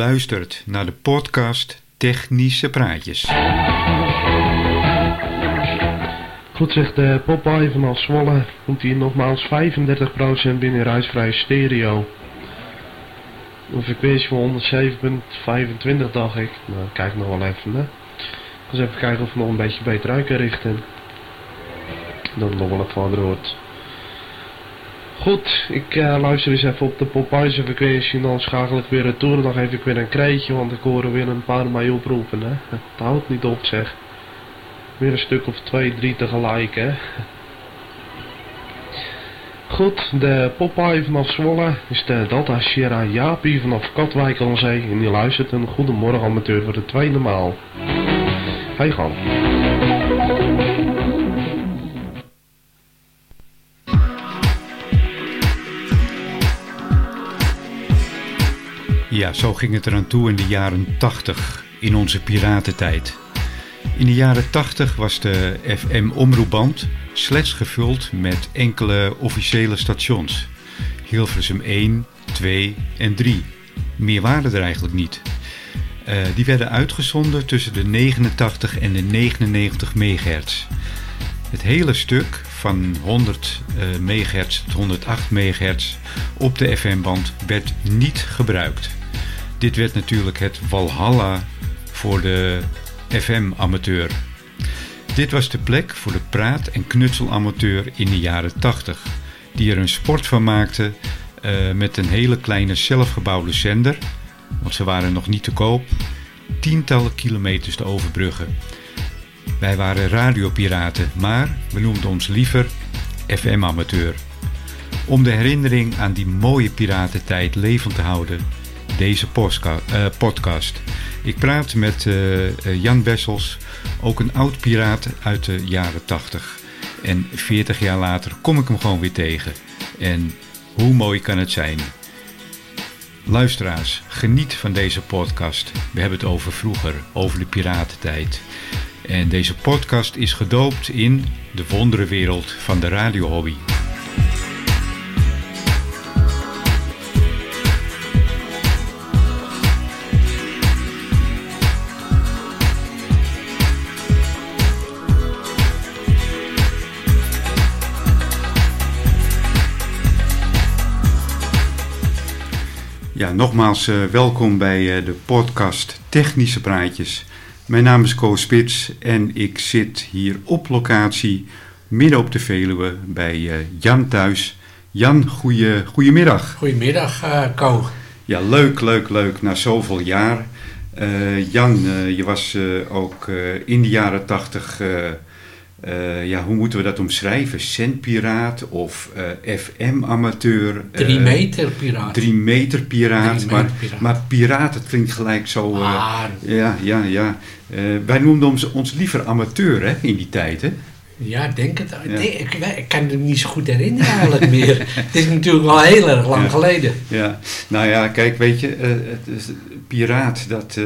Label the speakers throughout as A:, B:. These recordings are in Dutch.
A: luistert naar de podcast Technische Praatjes.
B: Goed zegt de Popeye vanaf Zwolle komt hier nogmaals 35% binnen ruisvrije stereo. Een frequentie van 107.25 dacht ik. Nou, kijk nog wel even hè. Eens even kijken of we nog een beetje beter uit kan richten. Dan nog wel wat verder hoort. Goed, ik eh, luister eens even op de Popeyes frequentie en dan schakel ik weer retour. Dan geef ik weer een kreetje, want ik hoor er weer een paar mij oproepen. Hè. Het houdt niet op zeg. Weer een stuk of twee, drie tegelijk hè. Goed, de Popeye vanaf Zwolle is de Delta Sierra Jaapie vanaf Katwijk aan Zee. En die luistert een goedemorgen amateur voor de tweede maal. Ga gang.
A: Ja, zo ging het eraan toe in de jaren 80, in onze piratentijd. In de jaren 80 was de FM-omroepband slechts gevuld met enkele officiële stations. Hilversum 1, 2 en 3. Meer waren er eigenlijk niet. Uh, die werden uitgezonden tussen de 89 en de 99 megahertz. Het hele stuk van 100 uh, megahertz tot 108 megahertz op de FM-band werd niet gebruikt. Dit werd natuurlijk het walhalla voor de FM-amateur. Dit was de plek voor de praat- en knutselamateur in de jaren 80, die er een sport van maakte uh, met een hele kleine zelfgebouwde zender, want ze waren nog niet te koop, tientallen kilometers te overbruggen. Wij waren radiopiraten, maar we noemden ons liever FM-amateur. Om de herinnering aan die mooie piratentijd levend te houden, deze uh, podcast. Ik praat met uh, Jan Bessels, ook een oud piraat uit de jaren 80. En 40 jaar later kom ik hem gewoon weer tegen. En hoe mooi kan het zijn? Luisteraars, geniet van deze podcast. We hebben het over vroeger, over de piratentijd. En deze podcast is gedoopt in de wonderenwereld van de radiohobby. Ja, nogmaals uh, welkom bij uh, de podcast Technische Praatjes. Mijn naam is Koos Spits en ik zit hier op locatie midden op de Veluwe bij uh, Jan thuis. Jan, goeie, goedemiddag.
C: Goedemiddag, Ko.
A: Ja, leuk, leuk, leuk. Na zoveel jaar. Jan, je was ook in de jaren tachtig uh, ja, hoe moeten we dat omschrijven? Centpiraat of uh, FM-amateur?
C: Drie uh, meter piraat.
A: Drie meter piraat. Drie maar, meter piraat. maar piraat, dat klinkt gelijk zo...
C: Ah.
A: ja, ja, ja. wij noemden ons, ons liever amateur hè, in die tijd, hè?
C: Ja, denk het. Ja. Ik, ik, kan het niet zo goed herinneren eigenlijk meer. het is natuurlijk al heel erg lang
A: ja.
C: geleden.
A: Ja, nou ja, kijk, weet je, het is, piraat, dat,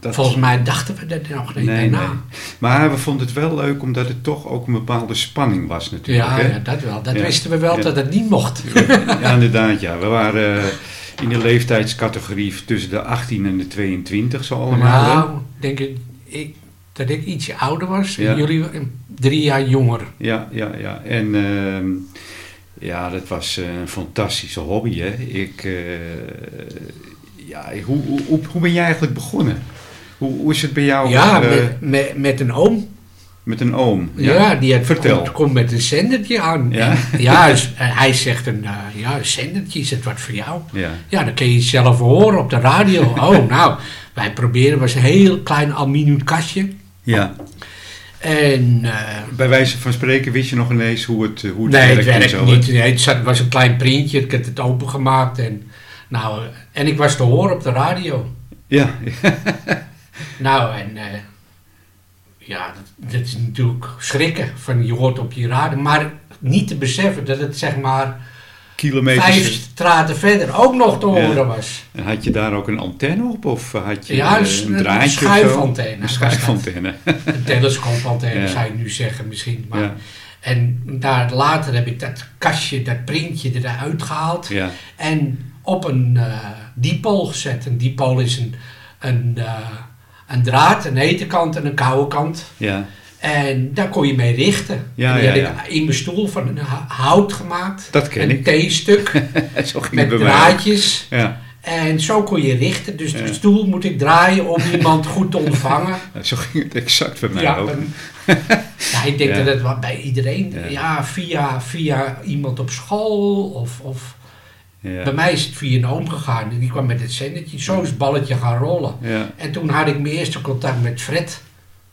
A: dat...
C: Volgens mij dachten we dat nog niet
A: nee,
C: daarna.
A: Nee. Maar we vonden het wel leuk omdat het toch ook een bepaalde spanning was natuurlijk.
C: Ja,
A: hè?
C: ja dat wel. Dat wisten we wel dat het niet mocht.
A: ja, inderdaad, ja. We waren uh, in de leeftijdscategorie tussen de 18 en de 22 zo allemaal.
C: Nou, denk ik, ik dat ik ietsje ouder was en jullie drie jaar jonger.
A: Ja, ja, ja. En uh, ja, dat was een fantastische hobby, hè. Ik, uh, ja, hoe, hoe, hoe ben jij eigenlijk begonnen? Hoe, hoe is het bij jou?
C: Ja, uh, met, met, met een oom.
A: Met een oom?
C: Ja, ja die had,
A: Vertel.
C: Komt, komt met een zendertje aan.
A: Ja?
C: En, ja, dus, hij zegt een, uh, ja, een zendertje, is het wat voor jou?
A: Ja.
C: Ja, dan kun je het zelf horen op de radio. oh, nou, wij proberen, was een heel klein aluminium kastje.
A: Ja.
C: En, uh,
A: Bij wijze van spreken wist je nog ineens hoe het, hoe het
C: nee,
A: werkt
C: het
A: en
C: werkt
A: zo,
C: niet. Nee, het zat, was een klein printje, ik had het opengemaakt. En, nou, en ik was te horen op de radio.
A: Ja.
C: nou, en uh, ja, dat, dat, is natuurlijk schrikken van je hoort op je radio. Maar niet te beseffen dat het zeg maar
A: kilometers.
C: vijf straten verder ook nog te horen ja. was.
A: En had je daar ook een antenne op of had je
C: ja,
A: een, een draadje?
C: Een schuifantenne.
A: Een schuifantenne.
C: een telescoopantenne
A: Ja.
C: zou je nu zeggen misschien. Maar. En daar later heb ik dat kastje, dat printje eruit gehaald.
A: Ja.
C: En op een eh dipool gezet. Een dipool is een, een, eh, een draad, een hete kant en een koude kant.
A: Ja.
C: En daar kon je mee richten.
A: Ja,
C: en
A: ja,
C: in mijn stoel van een hout gemaakt.
A: Dat ken
C: een
A: ik.
C: T-stuk
A: Zo ging
C: met
A: mij.
C: draadjes.
A: Ja.
C: En zo kon je richten. Dus de stoel moet ik draaien om iemand goed te ontvangen.
A: Zo ging het exact bij mij ook.
C: ja, ik denk dat het wat bij iedereen,
A: Ja.
C: ja, via, via iemand op school of, of
A: Ja.
C: bij mij is het via een oom gegaan. En die kwam met het zendertje, zo is het balletje gaan rollen.
A: Ja.
C: En toen had ik mijn eerste contact met Fred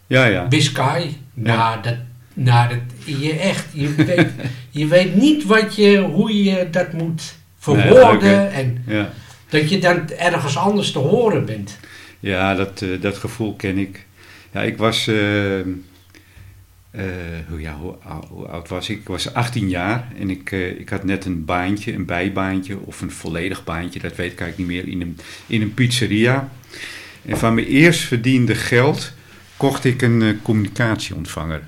A: Ja, ja.
C: Biscay. Nou, dat, nou dat, je echt, je weet, je weet niet wat je, hoe je dat moet verwoorden
A: Nee,
C: en
A: ja.
C: dat je dan ergens anders te horen bent.
A: Ja, dat, eh, dat gevoel ken ik. Ja, ik was. eh, eh, hoe, ja, hoe, ou- hoe oud was ik? Ik was 18 jaar en ik, ik had net een baantje, een bijbaantje of een volledig baantje, dat weet ik eigenlijk niet meer, in een, in een pizzeria. En van mijn eerst verdiende geld kocht ik een eh, communicatieontvanger.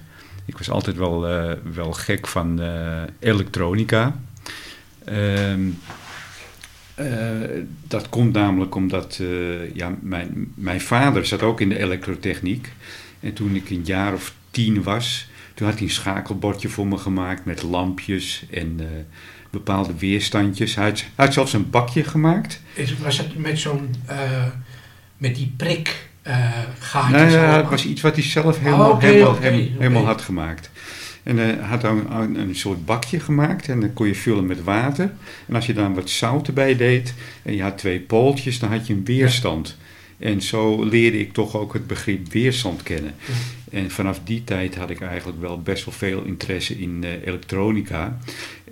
A: Ik was altijd wel, eh, wel gek van eh, elektronica. Ehm, eh, dat komt namelijk omdat ja, mijn, mijn vader zat ook in de elektrotechniek. En toen ik een jaar of tien was, toen had hij een schakelbordje voor me gemaakt met lampjes en bepaalde weerstandjes. Hij had, zelfs een bakje gemaakt.
C: Was het met zo'n, met die prik eh?
A: Nou ja, het was iets wat hij zelf helemaal,
C: Oh,
A: helemaal, hem- had gemaakt. En hij had dan een, een soort bakje gemaakt en dan kon je vullen met water. En als je dan wat zout erbij deed en je had twee pooltjes, dan had je een weerstand. En zo leerde ik toch ook het begrip weerstand kennen. En vanaf die tijd had ik eigenlijk wel best wel veel interesse in eh, elektronica.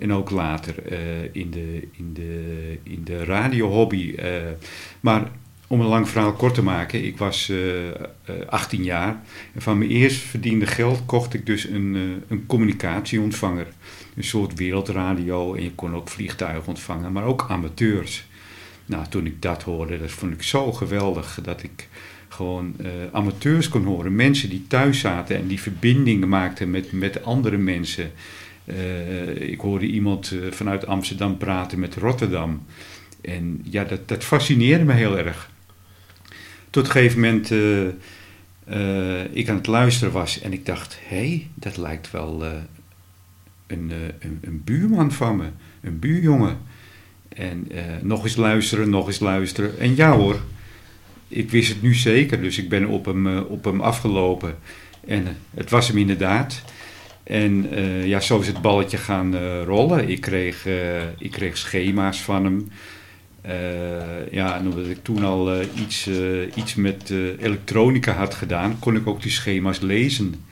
A: En ook later eh, in, de, in, de, in de radiohobby. eh maar om een lang verhaal kort te maken, ik was eh, eh, 18 jaar. En van mijn eerst verdiende geld kocht ik dus een, eh, een communicatieontvanger. Een soort wereldradio en je kon ook vliegtuigen ontvangen, maar ook amateurs. Nou, toen ik dat hoorde, dat vond ik zo geweldig dat ik gewoon eh, amateurs kon horen. Mensen die thuis zaten en die verbindingen maakten met, met andere mensen. Eh, ik hoorde iemand eh, vanuit Amsterdam praten met Rotterdam. En ja, dat, dat fascineerde me heel erg. Tot een gegeven moment eh, eh, ik aan het luisteren was en ik dacht, hé, hey, dat lijkt wel eh, een, een, een buurman van me, een buurjongen. En nog eens luisteren, nog eens luisteren. En ja hoor, ik wist het nu zeker, dus ik ben op hem, op hem afgelopen. En het was hem inderdaad. En ja, zo is het balletje gaan rollen. Ik kreeg, ik kreeg schema's van hem. Eh, ja, en omdat ik toen al eh, iets, eh, iets met elektronica had gedaan, kon ik ook die schema's lezen.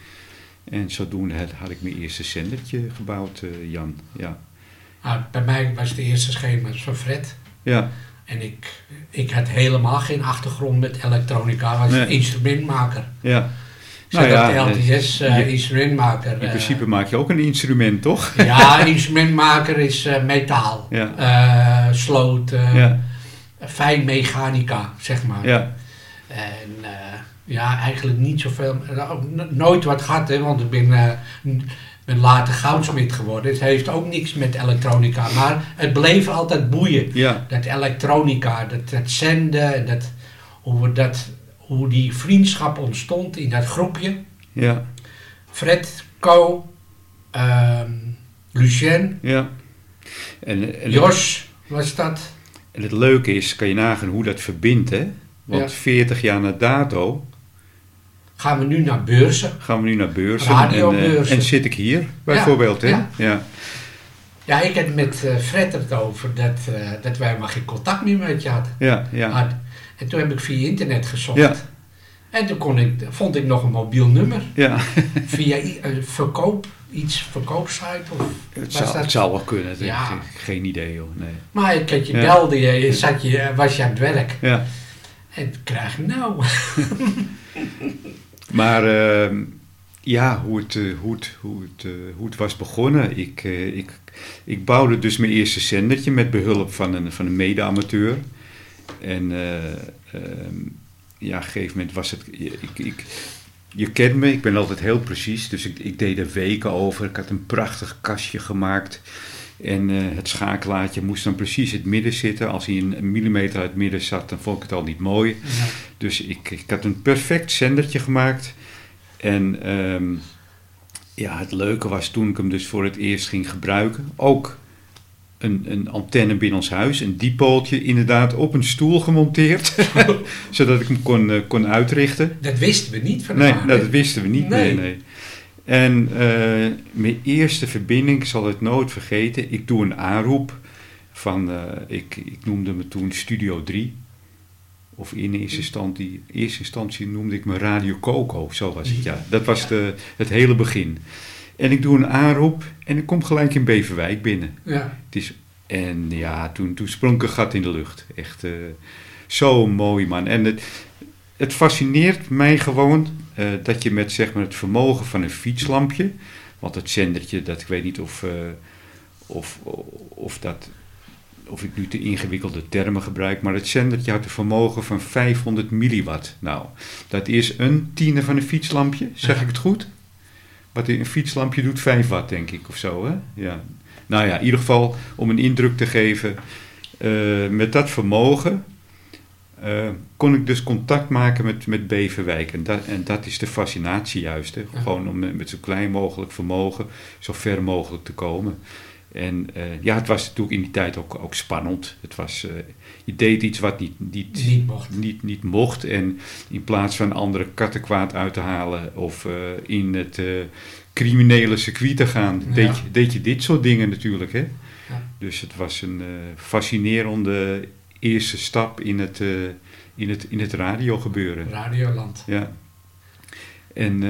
A: En zodoende had, had ik mijn eerste zendertje gebouwd, Jan. Ja.
C: Nou, bij mij was de eerste schema van Fred.
A: Ja,
C: En ik, ik had helemaal geen achtergrond met elektronica. Was
A: Nee.
C: instrumentmaker.
A: ja. Nou ja,
C: de LTS
A: eh,
C: eh,
A: je-
C: instrumentmaker.
A: In
C: eh,
A: principe maak je ook een instrument, toch?
C: ja, instrumentmaker is eh, metaal.
A: Ja.
C: Eh, sloot, eh,
A: Ja,
C: fijn mechanica, zeg maar.
A: ja,
C: En eh, ja, eigenlijk niet zoveel. eh, nooit wat gehad, hè, want ik ben, eh, ben later goudsmid geworden. Het heeft ook niks met elektronica, maar het bleef altijd boeien.
A: ja,
C: Dat elektronica, dat, dat zenden, en dat, hoe, we dat, hoe die vriendschap ontstond in dat groepje.
A: ja,
C: Fred, Co, ehm, Lucien,
A: ja. En, en,
C: Jos was dat.
A: en het leuke is, kan je nagaan hoe dat verbindt, hè? Want
C: Ja.
A: 40 jaar na dato
C: Gaan we nu naar beurzen.
A: gaan we nu naar beurzen. En, en zit ik hier, bijvoorbeeld, hè?
C: ja.
A: Ja,
C: Ja, ik heb met eh, Fred het over dat, eh, dat wij maar geen contact meer met je hadden.
A: ja, ja.
C: Had. En toen heb ik via internet gezocht.
A: Ja.
C: En toen kon ik, vond ik nog een mobiel nummer.
A: ja.
C: Via een verkoop, iets verkoopsite of
A: Het, zou,
C: dat-
A: het zou wel kunnen,
C: Ja.
A: ik geen idee, joh. Nee.
C: Maar ik had je belde, je, zat je, was je aan het werk.
A: Ja.
C: En toen krijg ik nou.
A: Maar ehm, ja, hoe het, eh, hoe, het, hoe, het, eh, hoe het was begonnen. Ik, eh, ik, ik bouwde dus mijn eerste zendertje met behulp van een, van een mede-amateur. En eh, ehm, ja, op een gegeven moment was het. Ik, ik, je kent me, ik ben altijd heel precies. Dus ik, ik deed er weken over. Ik had een prachtig kastje gemaakt. En eh, het schakelaartje moest dan precies in het midden zitten. Als hij een millimeter uit het midden zat, dan vond ik het al niet mooi.
C: Ja.
A: Dus ik, ik had een perfect zendertje gemaakt. En ehm, ja, het leuke was toen ik hem dus voor het eerst ging gebruiken. Ook een, een antenne binnen ons huis, een dipooltje inderdaad op een stoel gemonteerd. zodat ik hem kon, eh, kon uitrichten.
C: Dat wisten we niet van
A: Nee, nou, dat wisten we niet. Nee.
C: Nee.
A: nee. En eh, mijn eerste verbinding, ik zal het nooit vergeten. Ik doe een aanroep van, eh, ik, ik noemde me toen Studio 3. Of in eerste instantie, eerste instantie noemde ik me Radio Coco, zo was het ja. Dat was de, het hele begin. En ik doe een aanroep en ik kom gelijk in Beverwijk binnen.
C: Ja.
A: Het is, en ja, toen, toen sprong ik een gat in de lucht. Echt eh, zo mooi, man. En het, het fascineert mij gewoon eh, dat je met zeg maar, het vermogen van een fietslampje... Want het zendertje, dat, ik weet niet of, eh, of, of, dat, of ik nu te ingewikkelde termen gebruik... maar het zendertje had een vermogen van 500 milliwatt. Nou, dat is een tiende van een fietslampje, zeg
C: Ja.
A: ik het goed? Wat een fietslampje doet 5 watt, denk ik, of zo, hè? Ja. Nou ja, in ieder geval om een indruk te geven, eh, met dat vermogen eh, kon ik dus contact maken met, met Beverwijk. En dat, en dat is de fascinatie juist. Hè? Gewoon om eh, met zo klein mogelijk vermogen zo ver mogelijk te komen. En ja, het was natuurlijk in die tijd ook, ook spannend. Het was, je deed iets wat niet, niet,
C: Niet mocht.
A: niet, niet mocht. En in plaats van andere kattenkwaad uit te halen of eh, in het eh, criminele circuit te gaan,
C: Ja.
A: deed, je, deed je dit soort dingen natuurlijk. Hè?
C: Ja.
A: Dus het was een eh, fascinerende eerste stap in het, in het, in het radiogebeuren.
C: Radioland.
A: Ja. En,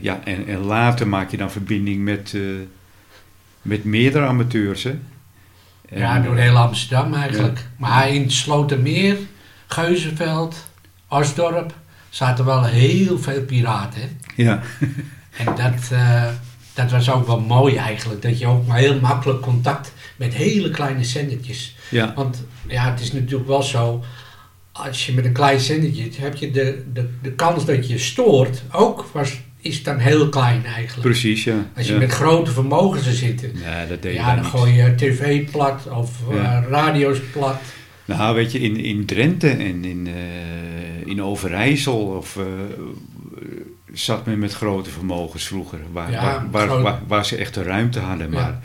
A: ja, en, en later maak je dan verbinding met, met meerdere amateurs. Hè?
C: Ja, door heel Amsterdam eigenlijk. Maar in Slotermeer, Geuzenveld, Osdorp zaten wel heel veel piraten.
A: Ja,
C: En dat, eh, dat was ook wel mooi eigenlijk. Dat je ook maar heel makkelijk contact met hele kleine zendertjes.
A: ja,
C: Want ja, het is natuurlijk wel zo. Als je met een klein zendertje heb je de, de, de kans dat je stoort ook was, is dan heel klein eigenlijk.
A: precies. Ja.
C: Als je
A: ja.
C: met grote vermogens er zitten.
A: Ja, dat deed
C: Ja, dan
A: niet.
C: gooi je tv plat of eh, radio's plat.
A: Nou, weet je, in, in Drenthe en in, eh, in Overijssel of, eh, zat men met grote vermogens vroeger. Waar,
C: Ja,
A: waar, waar,
C: groot-
A: waar, waar ze echt de ruimte hadden. Maar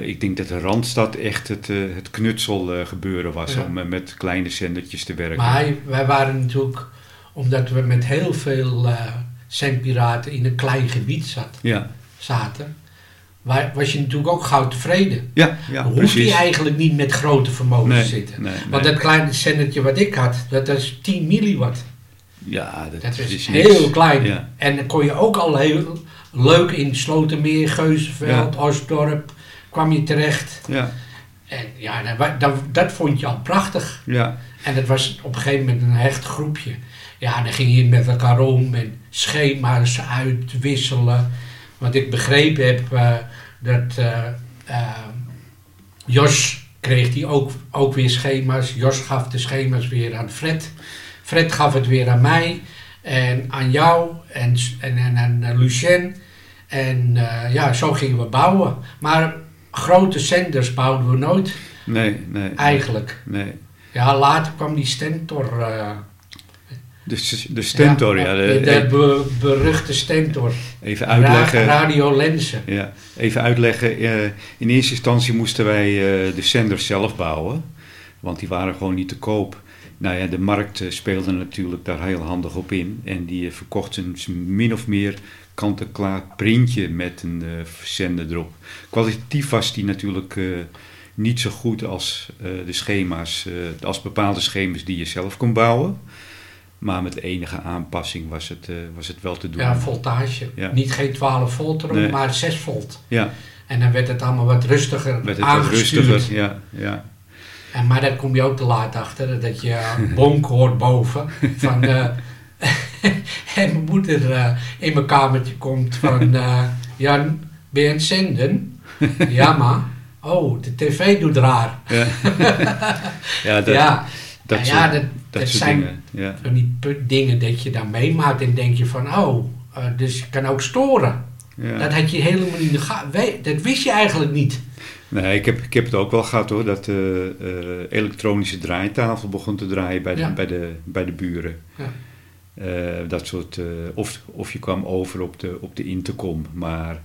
A: ik denk dat de Randstad echt het, het knutsel gebeuren was om met kleine zendertjes te werken.
C: Maar wij waren natuurlijk, omdat we met heel veel zendpiraten in een klein gebied zat,
A: Ja,
C: zaten, wa- was je natuurlijk ook gauw tevreden.
A: ja, ja precies.
C: hij eigenlijk niet met grote vermogens
A: Nee,
C: te zitten.
A: nee,
C: Want
A: nee.
C: dat kleine zendertje wat ik had, dat is 10 milliwatt.
A: Ja, dat,
C: Dat is, heel klein.
A: Ja,
C: En dan kon je ook al heel leuk in Slotermeer, Geuzenveld, Osdorp, kwam je terecht.
A: ja,
C: En ja, dat, dat, dat vond je al prachtig.
A: ja,
C: En dat was op een gegeven moment een hecht groepje. Ja, dan ging je met elkaar om en schema's uitwisselen. Want ik begrepen heb eh, dat eh, eh, Jos kreeg die ook, ook weer schema's. Jos gaf de schema's weer aan Fred. Fred gaf het weer aan mij en aan jou en, en, en aan Lucien. En ja, zo gingen we bouwen. Maar grote zenders bouwden we nooit
A: nee, nee.
C: eigenlijk.
A: Nee.
C: Ja, later kwam die Stentor. eh,
A: De, de Stentor, ja.
C: de,
A: de-
C: de be- beruchte Stentor.
A: even uitleggen.
C: Ra- Radio Lenzen.
A: Ja, even uitleggen. eh, in eerste instantie moesten wij eh, de zenders zelf bouwen, want die waren gewoon niet te koop. Nou ja, de markt eh, speelde natuurlijk daar heel handig op in en die verkocht een min of meer kant-en-klaar printje met een zender erop. Kwalitatief was die natuurlijk niet zo goed als de schema's, als bepaalde schema's die je zelf kon bouwen. Maar met enige aanpassing was het, eh, was het wel te doen.
C: Ja, voltage.
A: Ja.
C: Niet geen 12 volt
A: Nee.
C: maar 6 volt.
A: Ja,
C: En dan werd het allemaal wat rustiger
A: werd het wat rustiger. Ja, ja.
C: En, maar daar kom je ook te laat achter. Dat je een bonk hoort boven. Van, eh, en mijn moeder eh, in mijn kamertje komt van... eh, Jan, ben je aan het zenden? ja, maar. Oh, de tv doet raar.
A: Ja, ja, dat,
C: ja,
A: dat,
C: ja,
A: soort,
C: ja, dat,
A: dat
C: dat
A: soort
C: zijn
A: dingen. Ja.
C: van die dingen dat je dan meemaakt en denk je van, oh, eh, dus je kan ook storen.
A: Ja.
C: Dat had je helemaal niet Dat wist je eigenlijk niet.
A: Nee, ik heb, ik heb het ook wel gehad hoor, dat de eh, elektronische draaitafel begon te draaien bij de,
C: Ja.
A: bij de, bij de buren.
C: Ja.
A: Eh, dat soort, eh, of, of je kwam over op de, op de intercom. Maar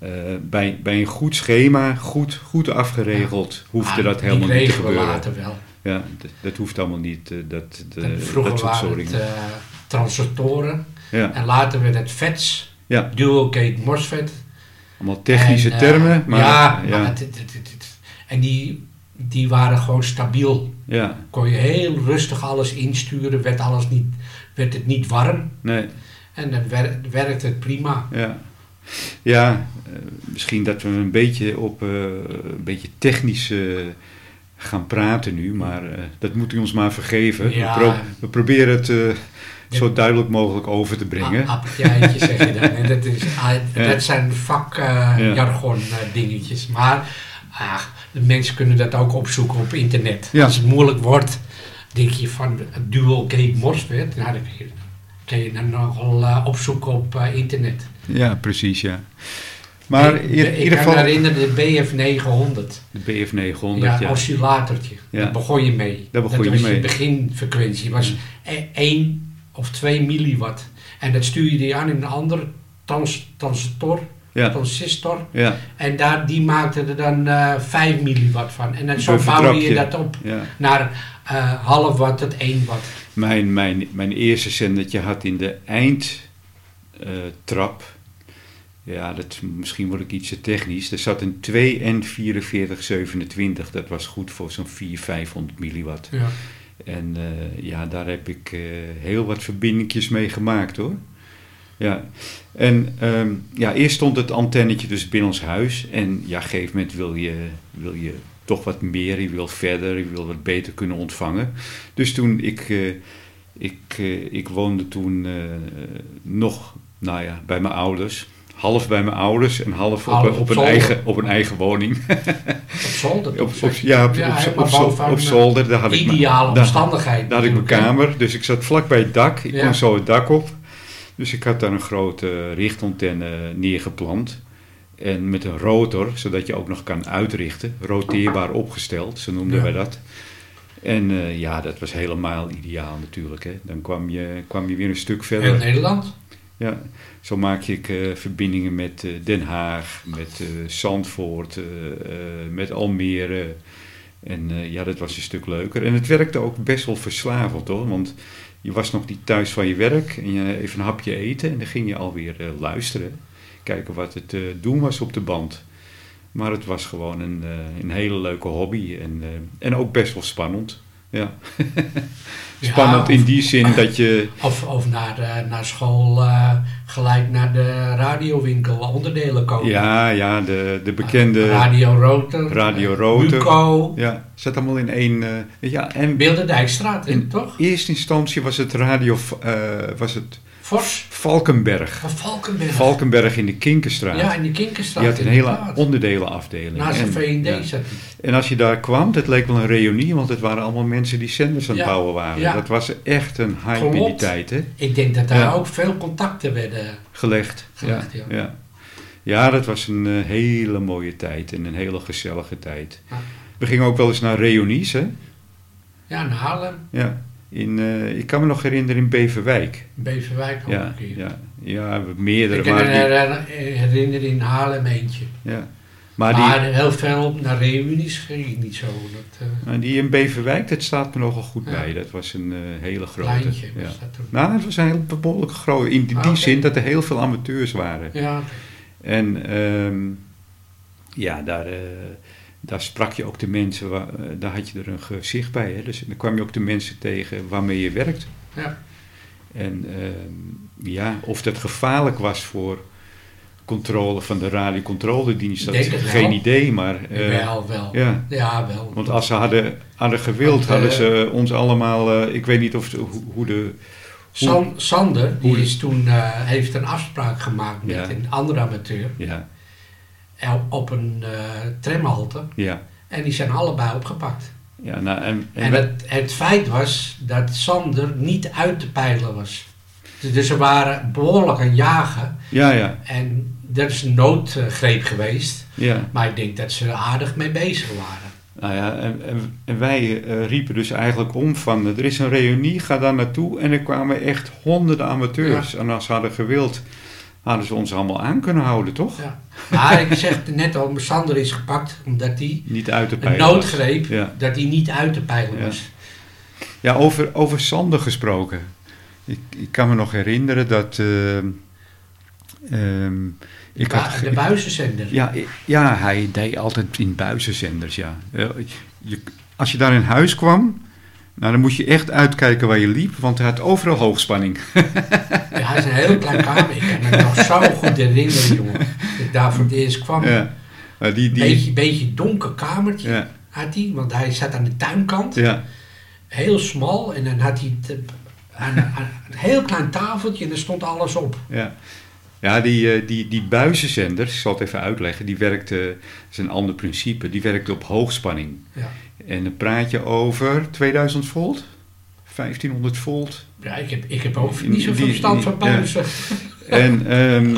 A: eh, bij, bij een goed schema, goed, goed afgeregeld, hoefde
C: Maar
A: dat helemaal niet te
C: Ah,
A: gebeuren.
C: later wel.
A: Ja, dat hoeft allemaal niet. eh, dat, de,
C: Vroeger
A: dat
C: waren het
A: ja,
C: En later werd het FETS.
A: ja,
C: Dual Gate MOSFET.
A: allemaal technische
C: En, eh,
A: termen. Maar,
C: ja,
A: ja,
C: maar het, het, het, het- het- en die, die waren gewoon stabiel.
A: ja,
C: Kon je heel rustig alles insturen, werd, alles niet, werd het niet warm.
A: nee.
C: En dan wer, werkte het prima.
A: Ja, ja misschien dat we een beetje op een beetje technisch eh, gaan praten nu, maar eh, dat moet u ons maar vergeven.
C: Ja.
A: We, pro- we proberen het eh, zo duidelijk mogelijk over te brengen.
C: Appeltje zeg je dan. En dat, is, ah, dat zijn vakjargon dingetjes. Maar ah, de mensen kunnen dat ook opzoeken op internet.
A: Ja.
C: Als het moeilijk wordt, denk je van dual gate MOSFET. Nou, dan kun je, kun je dan nogal eh, opzoeken op eh, internet.
A: Ja, precies, ja. Maar
C: ik,
A: in,
C: ik
A: ieder geval
C: me herinneren de BF 900.
A: de BF 900,
C: Ja,
A: ja.
C: oscillatortje.
A: Ja.
C: Daar begon je mee.
A: Daar begon
C: dat
A: je
C: was
A: mee.
C: je beginfrequentie. was 1 of 2 milliwatt. En dat stuurde je aan in een andere trans, transistor,
A: Ja,
C: transistor.
A: ja,
C: En daar, die maakte er dan eh 5 milliwatt van. En dan zo bouwde je dat op naar eh, half watt tot 1 watt.
A: Mijn, mijn, mijn eerste zendertje had in de eindtrap, ja, dat, misschien word ik iets te technisch, er zat een 2N4427, dat was goed voor zo'n 400, 500 milliwatt.
C: Ja.
A: En eh, ja, daar heb ik eh, heel wat verbindingjes mee gemaakt hoor. Ja, en ehm, ja, eerst stond het antennetje dus binnen ons huis. En ja, op een gegeven moment wil je, wil je toch wat meer, je wil verder, je wil wat beter kunnen ontvangen. Dus toen ik, eh, ik, ik woonde toen nog, nou ja, bij mijn ouders. Half bij mijn ouders en half op,
C: Half
A: een-
C: op
A: op, een,
C: zolder.
A: eigen, op een eigen woning.
C: Op zolder.
A: Op, op, ja, op,
C: Ja, eh,
A: zolder. Daar had ik mijn-
C: Ideale
A: daar-
C: omstandigheid.
A: daar had ik mijn kamer, dus ik zat vlak bij het dak. Ik
C: Ja.
A: kon zo het dak op. Dus ik had daar een grote richtantenne neergeplant. En met een rotor, zodat je ook nog kan uitrichten. Roteerbaar opgesteld, zo noemden
C: Ja.
A: wij dat. En eh, ja, dat was helemaal ideaal natuurlijk. Hè. Dan kwam je, kwam je weer een stuk
C: Heel
A: verder.
C: Nederland.
A: Ja, zo maak ik eh, verbindingen met eh, Den Haag, met eh, Zandvoort, met Almere. En ja, dat was een stuk leuker. En het werkte ook best wel verslavend hoor. Want je was nog niet thuis van je werk en je even een hapje eten en dan ging je alweer luisteren. Kijken wat het doen was op de band. Maar het was gewoon een, een hele leuke hobby en, en ook best wel spannend. Ja. spannend
C: Ja,
A: in die zin dat je
C: Of, of naar, eh, naar school eh, gelijk naar de radiowinkel onderdelen kopen.
A: Ja, ja, de, de bekende
C: Radio Rotor.
A: Radio
C: eh,
A: Rotor.
C: Muco.
A: Ja, zat allemaal in één. eh, ja, en
C: Beelderdijkstraat, hè,
A: In-
C: toch?
A: in eerste instantie was het radio, was het
C: Vos.
A: Valkenberg.
C: Van Valkenberg.
A: Valkenberg in de Kinkerstraat.
C: Ja, in de Kinkerstraat.
A: Die had een hele onderdelenafdeling.
C: Naast de
A: En,
C: V&D
A: ja.
C: zat hij.
A: En als je daar kwam, dat leek wel een reunie, want het waren allemaal mensen die zenders aan het
C: Ja,
A: bouwen waren.
C: ja.
A: Dat was echt een hype in die tijd, hè?
C: Ik denk dat daar ook veel contacten werden.
A: Gelegd.
C: Gelegd,
A: ja.
C: ja.
A: Ja. ja, dat was een eh, hele mooie tijd en een hele gezellige tijd. We gingen ook wel eens naar reunies, hè?
C: Ja, naar Haarlem,
A: Ja, in, eh, ik kan me nog herinneren in Beverwijk.
C: Beverwijk ook
A: Ja,
C: een keer.
A: ja, ja, meerdere.
C: Ik kan me herinneren in Haarlem eentje.
A: ja. maar,
C: Maar,
A: die,
C: heel veel naar reunies ging ik niet zo. Dat, eh,
A: die in Beverwijk, dat staat me nogal goed
C: Ja.
A: bij. Dat was een eh, hele grote.
C: pleintje
A: ja.
C: was dat toen.
A: Nou, het was een heel behoorlijk groot. In die,
C: Ah,
A: die zin dat er heel veel amateurs waren.
C: Ja,
A: En ehm, ja, daar, daar sprak je ook de mensen, waar, eh, daar had je er een gezicht bij. Hè? Dus dan kwam je ook de mensen tegen waarmee je werkt.
C: ja.
A: En ehm, ja, of dat gevaarlijk was voor controle van de radiocontroledienst, dat
C: het
A: geen
C: wel.
A: idee, maar... eh,
C: wel, wel. Ja,
A: ja,
C: wel.
A: want als ze hadden, hadden gewild,
C: Want, eh,
A: hadden ze ons allemaal... eh, ik weet niet of hoe, hoe de...
C: San- Sander, die
A: hoe-
C: is toen, eh, heeft een afspraak gemaakt met
A: Ja.
C: een andere amateur
A: Ja,
C: eh, op een eh tramhalte.
A: ja,
C: En die zijn allebei opgepakt.
A: ja. Nou, en, en,
C: En het, het feit was dat Sander niet uit te peilen was. Dus, ze waren behoorlijk aan jagen.
A: ja, ja,
C: En dat is een noodgreep geweest.
A: Ja.
C: Maar ik denk dat ze er aardig mee bezig waren.
A: Nou ja, en, en, wij eh, riepen dus eigenlijk om van, eh, er is een reunie, ga daar naartoe. En er kwamen echt honderden amateurs. En als ze hadden gewild, hadden ze ons allemaal aan kunnen houden, toch?
C: Ja. Maar ik zeg net al, Sander is gepakt omdat hij
A: Niet uit te
C: een noodgreep,
A: Ja.
C: dat hij niet uit te peilen
A: Ja.
C: was.
A: Ja, over, over Sander gesproken. Ik, ik kan me nog herinneren dat... ehm, ehm, ik
C: Ba-
A: had,
C: de buizenzender.
A: ja, ja, hij deed altijd in buizenzenders, ja. Eh, je, als je daar in huis kwam, nou, dan moest je echt uitkijken waar je liep, want hij had overal hoogspanning.
C: Ja, hij is een heel klein kamer. Ik kan me nog zo goed herinneren, jongen. Dat ik daar voor het eerst kwam.
A: Ja, maar die, die,
C: Beetje, beetje donker kamertje
A: ja,
C: had hij, want hij zat aan de tuinkant.
A: ja,
C: Heel smal. En dan had hij eh, aan, aan een heel klein tafeltje en er stond alles op.
A: ja. Ja, die, eh, die, die buizenzenders, ik zal het even uitleggen, die werkte, dat is een ander principe, die werkte op hoogspanning.
C: Ja.
A: En dan praat je over 2000 volt, 1500 volt.
C: Ja, ik heb, ik heb ook niet zoveel verstand van buizen.
A: En, ehm,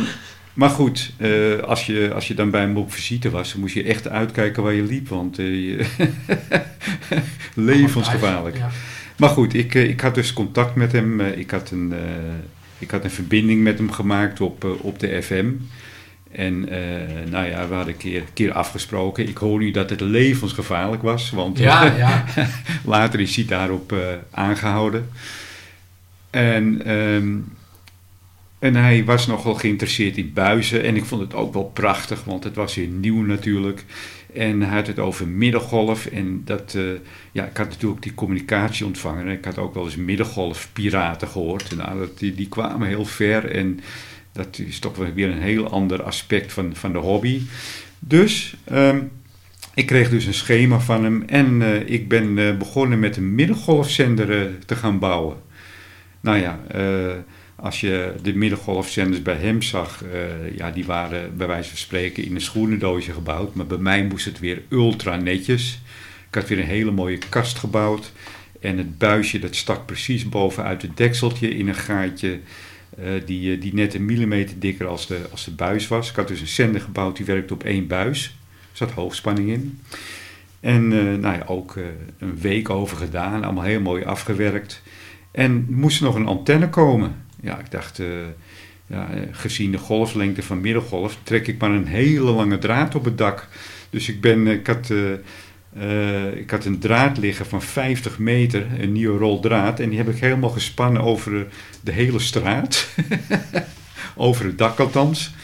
A: maar goed, eh, als, je, als je dan bij hem op visite was, dan moest je echt uitkijken waar je liep, want je- levensgevaarlijk.
C: Ja.
A: Maar goed, ik, ik had dus contact met hem. Ik had een, ik had een verbinding met hem gemaakt op, eh, op de FM. En eh, nou ja, we hadden een keer, keer afgesproken. Ik hoor nu dat het levensgevaarlijk was, want
C: Ja, ja.
A: later is hij daarop eh, aangehouden. En, ehm, en hij was nogal geïnteresseerd in buizen. En ik vond het ook wel prachtig, want het was weer nieuw natuurlijk. En hij had het over middengolf. En dat, eh, ja, ik had natuurlijk die communicatie ontvangen. En ik had ook wel eens middengolfpiraten gehoord. Nou, dat, die, die kwamen heel ver. En dat is toch weer een heel ander aspect van, van de hobby. Dus ehm, ik kreeg dus een schema van hem. En eh, ik ben eh, begonnen met een middengolfzender te gaan bouwen. Nou ja, eh, als je de middengolfzenders bij hem zag, eh, ja, die waren bij wijze van spreken in een schoenendoosje gebouwd. Maar bij mij moest het weer ultra netjes. Ik had weer een hele mooie kast gebouwd. En het buisje dat stak precies bovenuit het dekseltje in een gaatje eh, die, eh, die net een millimeter dikker als de, als de buis was. Ik had dus een zender gebouwd die werkte op één buis. Er zat hoogspanning in. En nou ja, ook een week over gedaan, allemaal heel mooi afgewerkt. En moest nog een antenne komen. Ja, ik dacht, eh, ja, eh, gezien de golflengte van middengolf, trek ik maar een hele lange draad op het dak. Dus ik, ben, ik, had, eh, eh, ik had een draad liggen van 50 meter, een nieuwe rol draad. En die heb ik helemaal gespannen over eh, de hele straat. over het dak althans.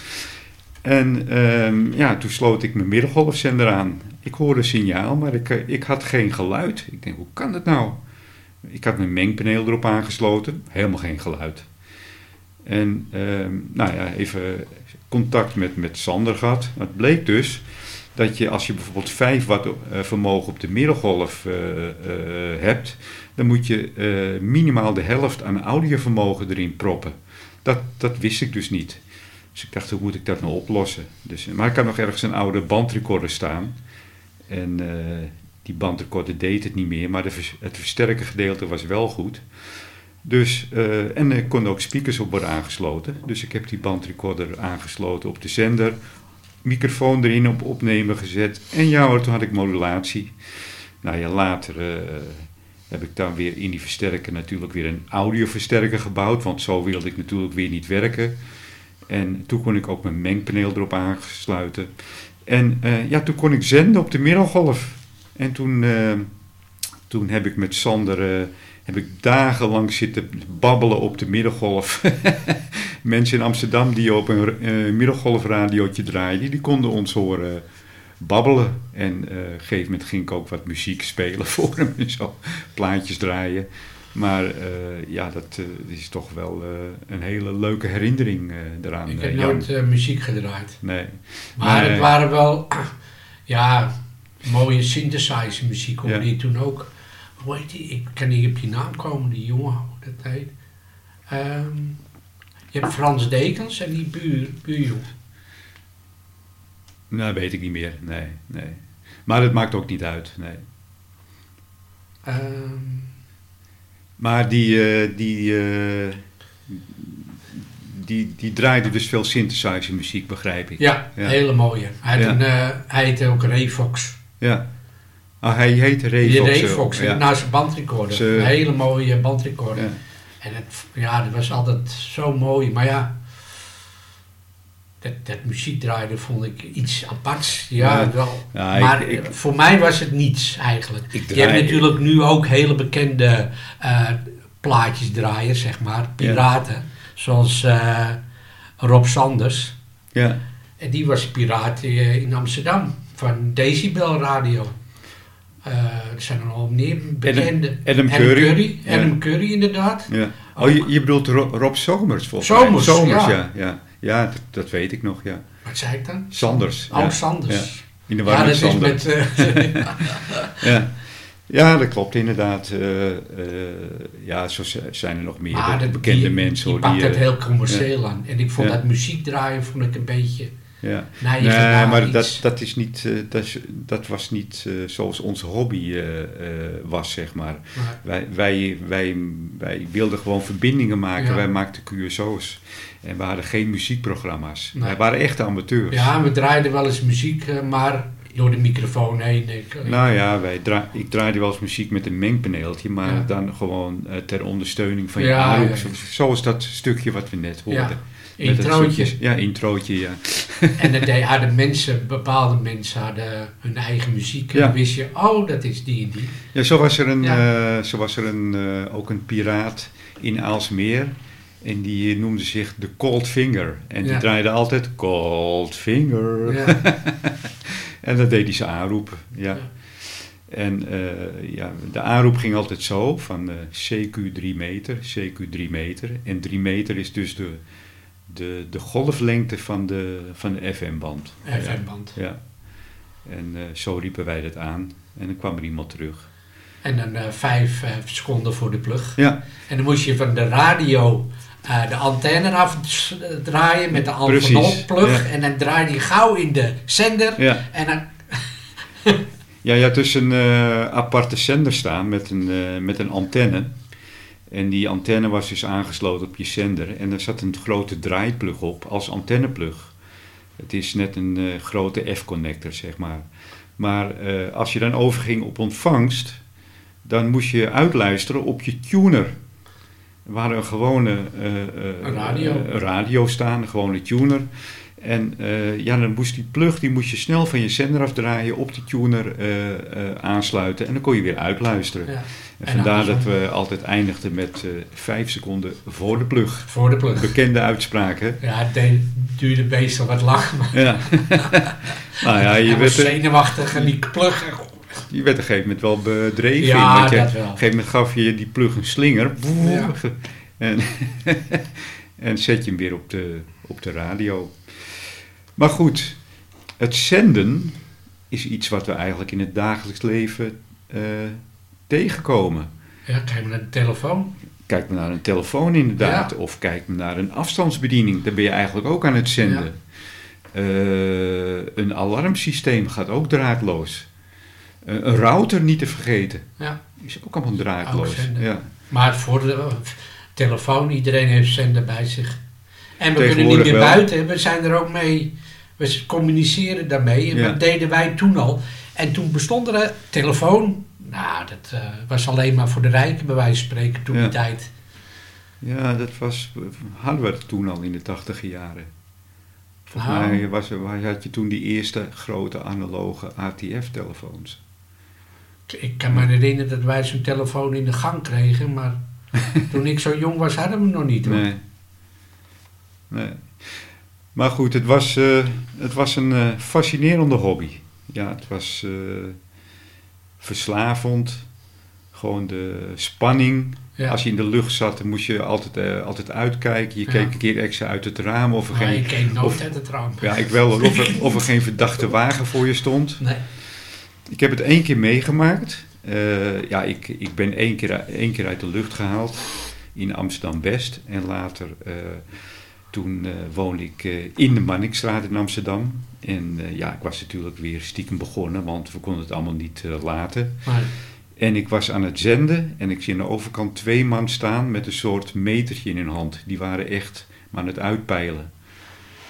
A: En ehm, ja, toen sloot ik mijn middengolfzender aan. Ik hoorde een signaal, maar ik, eh, ik had geen geluid. Ik denk, hoe kan dat nou? Ik had mijn mengpaneel erop aangesloten, helemaal geen geluid. En ehm, nou ja, even contact met, met Sander gehad. Het bleek dus dat je als je bijvoorbeeld 5 watt eh, vermogen op de middengolf eh, eh, hebt, dan moet je minimaal de helft aan audiovermogen erin proppen. Dat, dat wist ik dus niet. Dus ik dacht, hoe moet ik dat nou oplossen? Dus, maar ik had nog ergens een oude bandrecorder staan. En die bandrecorder deed het niet meer, maar de, het versterken gedeelte was wel goed. Dus, eh, en er konden ook speakers op worden aangesloten. Dus ik heb die bandrecorder aangesloten op de zender. Microfoon erin op opnemen gezet. En ja hoor, toen had ik modulatie. Nou ja, later eh, heb ik dan weer in die versterker natuurlijk weer een audioversterker gebouwd. Want zo wilde ik natuurlijk weer niet werken. En toen kon ik ook mijn mengpaneel erop aansluiten. En eh, ja, toen kon ik zenden op de middengolf. En toen, toen heb ik met Sander heb ik dagenlang zitten babbelen op de middengolf. Mensen in Amsterdam die op een eh, middengolfradiootje draaiden, die konden ons horen babbelen. En eh, op een gegeven moment ging ik ook wat muziek spelen voor hem en zo, plaatjes draaien. Maar eh, ja, dat is toch wel een hele leuke herinnering eraan.
C: Ik heb nooit muziek gedraaid.
A: Nee.
C: Maar
A: Maar,
C: het waren wel, ja, mooie synthesizer muziek hoorde
A: Ja.
C: toen ook. Hoe heet die? Ik kan niet op die naam komen, die jongen, hoe dat heet. Je hebt Frans Dekens en die buur, buurjongen.
A: Nou, weet ik niet meer. Nee, nee. Maar het maakt ook niet uit. Nee.
C: Ehm,
A: Maar die, eh, die, eh, die, die draaide dus veel synthesizer muziek, begrijp ik.
C: Ja,
A: Ja.
C: hele mooie. Hij,
A: Ja.
C: een, eh, hij heette ook Ray Fox.
A: Ja. Ah, hij heette Ray Fox.
C: Ray
A: eh,
C: Fox,
A: ja.
C: naast zijn bandrecorder.
A: Ze-
C: Een hele mooie bandrecorder.
A: Ja.
C: En het, ja, dat was altijd zo mooi. Maar ja, dat, dat muziek draaien vond ik iets aparts. Ja,
A: Ja.
C: wel.
A: Ik-
C: maar
A: ik-
C: voor mij was het niets eigenlijk.
A: Ik
C: Je hebt natuurlijk nu ook hele bekende eh plaatjes draaien, zeg maar. Piraten. Zoals eh, Rob Sanders.
A: Ja.
C: En die was piraat eh, in Amsterdam. Van Decibel Radio. Eh, er zijn er nog meer bekende.
A: Adam Curry. Ja.
C: Adam Curry, inderdaad.
A: ja. Oh, je, je bedoelt Ro- Rob Somers volgens mij. Somers,
C: ja.
A: ja. Ja, ja. dat, dat weet ik nog, ja.
C: Wat zei ik dan?
A: Sanders.
C: Oh. Sanders.
A: Ja. In de
C: Ja, dat is met... eh,
A: Ja. ja, dat klopt inderdaad. Eh, eh, ja, zo zijn er nog meer
C: dat-
A: bekende
C: die,
A: mensen.
C: Die
A: hoor,
C: pakt het
A: eh,
C: heel commercieel aan. En ik vond dat muziek draaien vond ik een beetje...
A: Ja.
C: Nee,
A: maar dat, dat, is niet, eh, dat, is- dat was niet eh, zoals onze hobby eh, was, zeg maar.
C: Maar-
A: Wij, wij, wij, wij wilden gewoon verbindingen maken.
C: Ja.
A: Wij maakten QSO's. En we hadden geen muziekprogramma's.
C: Nee.
A: Wij waren echte amateurs.
C: ja, we draaiden wel eens muziek, maar door de microfoon heen. Ik,
A: Nou ja, wij dra ik draaide wel eens muziek met een mengpaneeltje, maar
C: Ja.
A: dan gewoon ter ondersteuning van je
C: Ja,
A: Zoals dat stukje wat we net hoorden. Met het
C: introotje.
A: stukje- Ja, introotje, ja.
C: En dan deed- hadden mensen, bepaalde mensen hadden hun eigen muziek. En
A: Ja.
C: dan wist je, oh, dat is die en die.
A: Ja, zo was er, een,
C: Ja.
A: eh, zo was er een, eh, ook een piraat in Aalsmeer. En die noemde zich de Cold Finger. En die
C: Ja.
A: draaide altijd Cold Finger.
C: Ja.
A: En dat deed hij ze aanroepen. Ja.
C: Ja.
A: En eh, ja, de aanroep ging altijd zo van eh, CQ 3 meter, CQ 3 meter. En 3 meter is dus de, de, de golflengte van de, van de FM-band.
C: FM-band.
A: Ja. En eh, zo riepen wij dat aan. En dan kwam er iemand terug.
C: En dan eh, vijf eh, seconden voor de plug.
A: Ja,
C: En dan moest je van de radio de antenne afdraaien met de
A: ja.
C: En dan draaide je gauw in de zender.
A: ja.
C: En dan,
A: Ja, je had dus een aparte zender staan met een, met een antenne. En die antenne was dus aangesloten op je zender. En er zat een grote draaiplug op als antenneplug. Het is net een eh, grote F-connector, zeg maar. Maar eh, als je dan overging op ontvangst, dan moest je uitluisteren op je tuner. Hadden een gewone eh,
C: radio.
A: radio staan, een gewone tuner. En ja, dan moest die plug, die moest je snel van je zender afdraaien, op die tuner aansluiten en dan kon je weer uitluisteren.
C: ja,
A: En
C: En
A: vandaar dat we altijd eindigden met eh vijf seconden voor de plug.
C: voor de plug.
A: Bekende uitspraak, hè?
C: Ja, het duurde meestal wat. Maar
A: Ja. nou ja, je werd, er-
C: zenuwachtig en die plug...
A: je werd op een gegeven moment wel bedreven.
C: Ja,
A: want je,
C: dat
A: op
C: wel.
A: een gegeven moment gaf je die plug een slinger.
C: Ja.
A: En, en zet je hem weer op de, op de radio. Maar goed, het zenden is iets wat we eigenlijk in het dagelijks leven eh, tegenkomen.
C: Ja, kijk maar naar de telefoon.
A: Kijk maar naar een telefoon inderdaad,
C: Ja.
A: of kijk maar naar een afstandsbediening. Dan ben je eigenlijk ook aan het zenden. Eh, een alarmsysteem gaat ook draadloos. Eh, een router niet te vergeten,
C: Ja.
A: is ook allemaal draadloos.
C: Ook.
A: Ja.
C: Maar voor de eh, telefoon, iedereen heeft zender bij zich. En we kunnen niet meer
A: wel.
C: buiten, we zijn er ook mee, we communiceren daarmee. En
A: Ja.
C: dat deden wij toen al. En toen bestond er een telefoon, nou dat eh, was alleen maar voor de rijken bij wijze van spreken toen
A: Ja.
C: die tijd.
A: ja, dat was, hadden we het toen al in de tachtige jaren. Volgens
C: Nou.
A: mij was, had je toen die eerste grote analoge ATF-telefoons.
C: Ik kan me herinneren dat wij zo'n telefoon in de gang kregen, maar toen ik zo jong was hadden we hem nog niet hoor.
A: Nee. nee. Maar goed, het was, eh, het was een eh, fascinerende hobby. Ja, het was verslavend. Gewoon de spanning.
C: Ja.
A: Als je in de lucht zat, dan moest je altijd, eh, altijd uitkijken. Je
C: Ja.
A: keek een keer extra uit het raam of er
C: Maar
A: geen...
C: ik keek nooit
A: of-
C: uit het raam.
A: Ja, ik wel. Of er, of er geen verdachte wagen voor je stond.
C: Nee.
A: Ik heb het één keer meegemaakt. Eh, ja, ik, ik ben één keer, één keer uit de lucht gehaald in Amsterdam-West. En later, eh, toen woonde ik in de Manningstraat in Amsterdam. En eh, ja, ik was natuurlijk weer stiekem begonnen, want we konden het allemaal niet eh, laten.
C: Maar,
A: En ik was aan het zenden en ik zie aan de overkant twee man staan met een soort metertje in hun hand. Die waren echt maar aan het uitpeilen.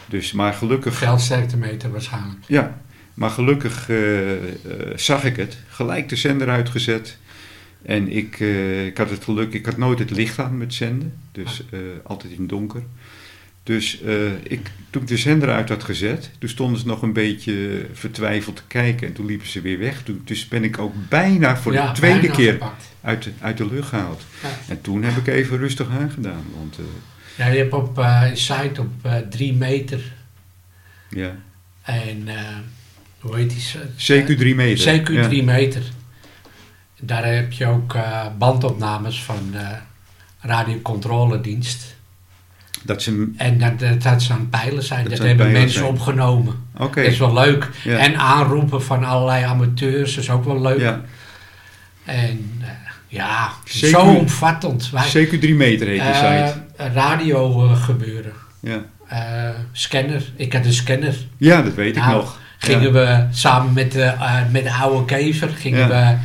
A: Dus, maar gelukkig...
C: Veldsterktemeter waarschijnlijk.
A: Ja, maar gelukkig eh, zag ik het. Gelijk de zender uitgezet. En ik, ik had het geluk, ik had nooit het licht aan met zenden. Dus eh, altijd in het donker. Dus eh, ik, toen ik de zender uit had gezet, toen stonden ze nog een beetje vertwijfeld te kijken. En toen liepen ze weer weg. Toen, dus ben ik ook bijna voor
C: Ja,
A: de tweede keer uit de, uit de lucht gehaald.
C: Ja.
A: En toen heb ik even rustig aangedaan. Want eh,
C: Ja, je hebt op eh, een site op eh, drie meter
A: ja,
C: en eh, hoe heet die?
A: CQ 3 meter.
C: CQ
A: Ja.
C: 3 meter. Daar heb je ook eh, bandopnames van radiocontroledienst.
A: Dat ze...
C: En dat, dat, dat zijn pijlen zijn.
A: Dat
C: Dat,
A: zijn
C: hebben mensen
A: zijn.
C: opgenomen.
A: Oké.
C: Dat is wel leuk.
A: Ja.
C: En aanroepen van allerlei amateurs is ook wel leuk.
A: Ja,
C: En eh, ja,
A: Zeker.
C: zo omvattend. Wij,
A: CQ 3 meter heet die
C: eh,
A: site.
C: radio eh, gebeuren.
A: Ja.
C: Scanner. Ik had een scanner.
A: ja, dat weet ik
C: Nou,
A: nog.
C: Gingen we samen met de, met de oude kever gingen we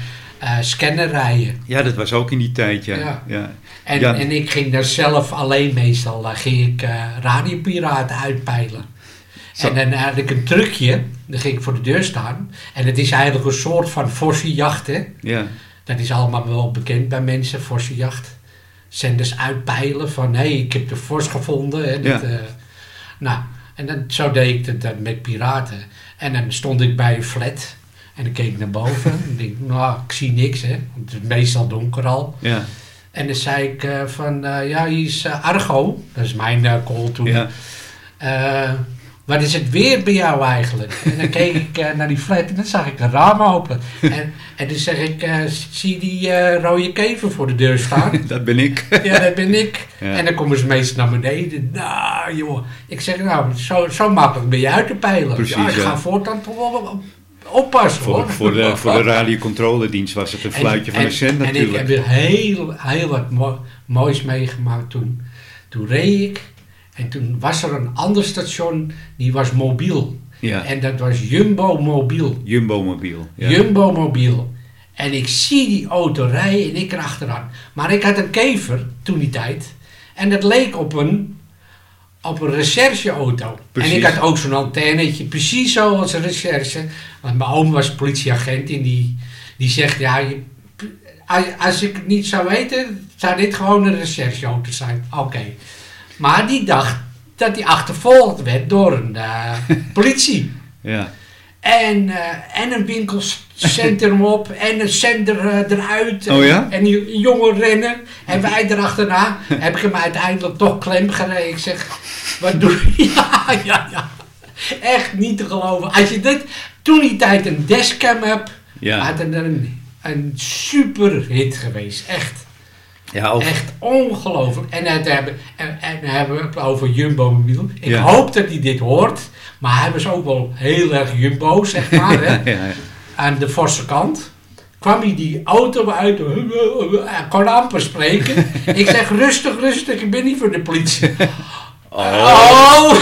C: scanner rijden.
A: ja, dat was ook in die tijd, ja.
C: Ja. En,
A: Ja.
C: en ik ging daar zelf alleen meestal, daar ging ik eh radiopiraten uitpeilen.
A: Zo.
C: En dan had ik een trucje, dan ging ik voor de deur staan. En het is eigenlijk een soort van jacht, hè.
A: ja.
C: Dat is allemaal wel bekend bij mensen, jacht. Zenders uitpeilen van, hé, hey, ik heb de Vos gevonden. Hè, dat,
A: Ja.
C: eh, nou, en dan, zo deed ik het dan met piraten. En dan stond ik bij een flat en dan keek ik naar boven. en ik denk, nou, ik zie niks, hè. Want het is meestal donker al.
A: ja.
C: En dan zei ik eh, van, eh, ja, hier is eh, Argo. Dat is mijn call toen.
A: ja.
C: Wat is het weer bij jou eigenlijk? En dan keek ik naar die flat en dan zag ik een raam open. En, en toen zeg ik, zie die rode kever voor de deur staan?
A: Dat ben ik.
C: ja, dat ben ik.
A: Ja.
C: En dan komen ze meestal naar beneden. Nou, joh. Ik zeg, nou, zo, zo makkelijk ben je uit te peilen.
A: Precies,
C: ja, ik ga voortaan toch wel op- oppassen,
A: Voor,
C: hoor.
A: voor, de, voor de radiocontroledienst was het een fluitje van
C: en,
A: een cent
C: En ik
A: natuurlijk.
C: heb weer heel, heel wat mo- moois meegemaakt toen. Toen reed ik en toen was er een ander station, die was mobiel.
A: Ja,
C: En dat was Jumbo Mobiel.
A: Jumbo mobiel. Ja.
C: Jumbo Mobiel. En ik zie die auto rijden en ik erachteraan. Maar ik had een kever toen die tijd. En dat leek op een, op een rechercheauto.
A: Precies.
C: En ik had ook zo'n antennetje, precies zoals een recherche. Want mijn oom was politieagent en die, die zegt, ja, je, als, als ik het niet zou weten, zou dit gewoon een rechercheauto zijn. Oké. Maar die dacht dat hij achtervolgd werd door een eh, politie.
A: Ja.
C: En, eh, en een winkelcentrum op en een zender eh, eruit.
A: Oh ja?
C: En die jongen rennen. En wij erachterna. heb ik hem uiteindelijk toch klem gereden. Ik zeg, wat doe je? Ja, ja, ja. Echt niet te geloven. Als je dit, toen die tijd een dashcam hebt,
A: Ja.
C: had het een, een super hit geweest. Echt.
A: Ja,
C: Echt ongelooflijk. En het hebben, en, en dan hebben we het over Jumbo mobiel. Ik
A: Ja.
C: hoop dat hij dit hoort. Maar hij was ook wel heel erg Jumbo, zeg maar. hè.
A: ja, ja.
C: Aan de forse kant. Kwam hij die auto uit. Hij kon amper spreken. ik zeg rustig, rustig. Ik ben niet voor de politie. Oh!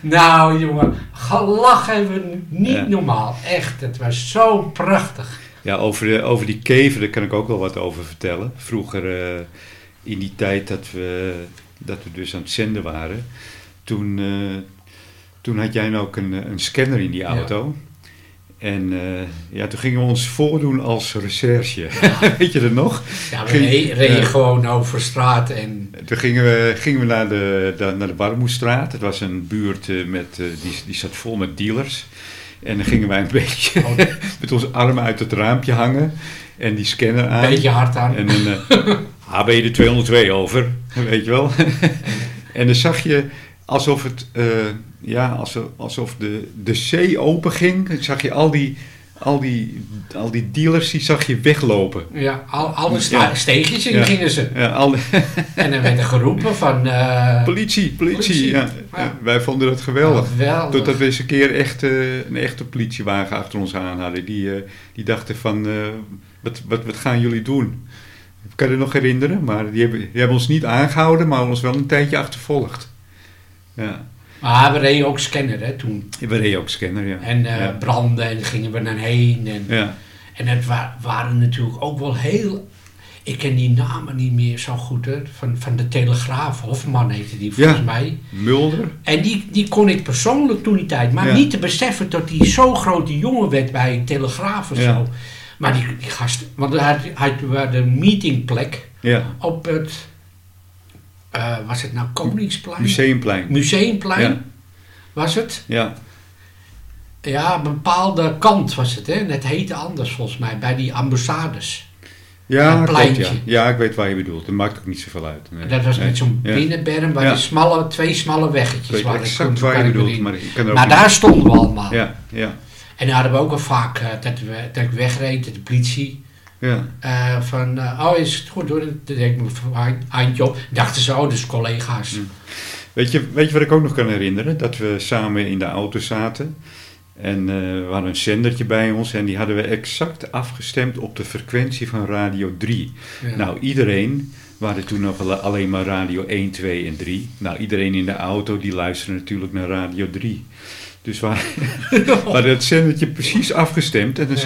C: nou jongen, gelachen hebben we niet
A: Ja.
C: normaal. Echt, het was zo prachtig.
A: Ja, over, de, over die kever, daar kan ik ook wel wat over vertellen. Vroeger, eh, in die tijd dat we, dat we dus aan het zenden waren, toen, eh, toen had jij ook een, een scanner in die auto. En eh, ja, toen gingen we ons voordoen als recherche. Weet je dat nog?
C: Ja, we
A: Ging-
C: reden gewoon over straat en
A: Toen gingen we, gingen we naar de, de, naar de Warmoestraat. Het was een buurt eh, met, eh, die, die zat vol met dealers. En dan gingen wij een beetje
C: Oh.
A: met onze armen uit het raampje hangen. En die scanner aan.
C: een beetje hard aan.
A: En eh HB de 202 over, weet je wel. en dan zag je alsof het, eh, ja, alsof, alsof de, de zee open ging. Dan zag je al die, al, die, al die dealers, die zag je weglopen.
C: Ja, al, alle
A: Ja.
C: steegjes in
A: Ja.
C: gingen ze.
A: Ja, al
C: En dan werd er geroepen van... eh
A: politie, politie.
C: Politie.
A: Ja.
C: Ja.
A: Ja, wij vonden dat geweldig.
C: geweldig.
A: Totdat we eens een keer echt, eh, een echte politiewagen achter ons aan hadden. Die, eh, die dachten van, eh, wat, wat, wat gaan jullie doen? Ik kan je nog herinneren, maar die hebben, die hebben ons niet aangehouden, maar ons wel een tijdje achtervolgd. Ja,
C: Maar we reden ook scanner hè, toen.
A: we reden ook scanner, ja.
C: En
A: ja.
C: branden en gingen we naar heen. En,
A: ja.
C: en het wa- waren natuurlijk ook wel heel... Ik ken die namen niet meer zo goed, hè. Van, van de Telegraaf. Hofman heette die volgens
A: Ja.
C: mij.
A: Mulder?
C: En die, die kon ik persoonlijk toen die tijd. Maar niet te beseffen dat hij zo'n grote jongen werd bij Telegraaf of zo. Maar die, die gast, want hij had, had de meetingplek
A: Ja.
C: op het, eh, was het nou Koningsplein?
A: Museumplein.
C: Museumplein
A: Ja.
C: was het.
A: Ja.
C: Ja, een bepaalde kant was het, hè. En het heette anders volgens mij, bij die ambassades.
A: Ja, klopt, ja. ja, ik weet waar je bedoelt. Dat maakt ook niet zoveel uit. Nee.
C: Dat was
A: Nee.
C: met zo'n binnenberm waar
A: Ja.
C: die smalle, twee smalle
A: Ik
C: weggetjes
A: weet
C: waren.
A: exact waar je bedoelt, maar ik kan er ook
C: Maar
A: niet-
C: daar stonden we allemaal.
A: Ja, ja,
C: En daar hadden we ook al vaak eh, dat, we, dat ik wegreed, dat de politie.
A: Ja.
C: eh, van, eh, oh is het goed hoor, dan deed ik mijn handje op. Dachten ze, oh dus collega's.
A: Hm. Weet je, weet je wat ik ook nog kan herinneren? Dat we samen in de auto zaten. En eh, we hadden een zendertje bij ons en die hadden we exact afgestemd op de frequentie van Radio 3.
C: Ja.
A: Nou, iedereen, we hadden toen nog alle- alleen maar Radio 1, 2 en 3. Nou, iedereen in de auto die luisterde natuurlijk naar Radio 3. Dus we we hadden het zendertje precies afgestemd en dan
C: Ja.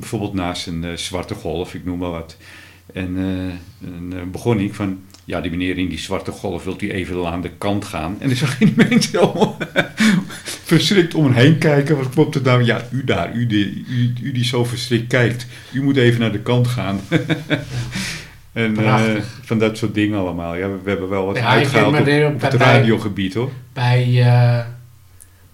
A: Bijvoorbeeld naast een eh, zwarte golf, ik noem maar wat. En, eh, en eh, begon ik van, ja, die meneer in die zwarte golf, wilt u even aan de kant gaan? En dan zag je die mensen allemaal verschrikt om hen heen kijken. Wat klopt er nou? Ja, u daar, u die, u, u die zo verschrikt kijkt. U moet even naar de kant gaan. en van dat soort dingen allemaal. Ja, we, we hebben wel wat
C: Ja,
A: uitgehaald op, het radiogebied hoor.
C: Bij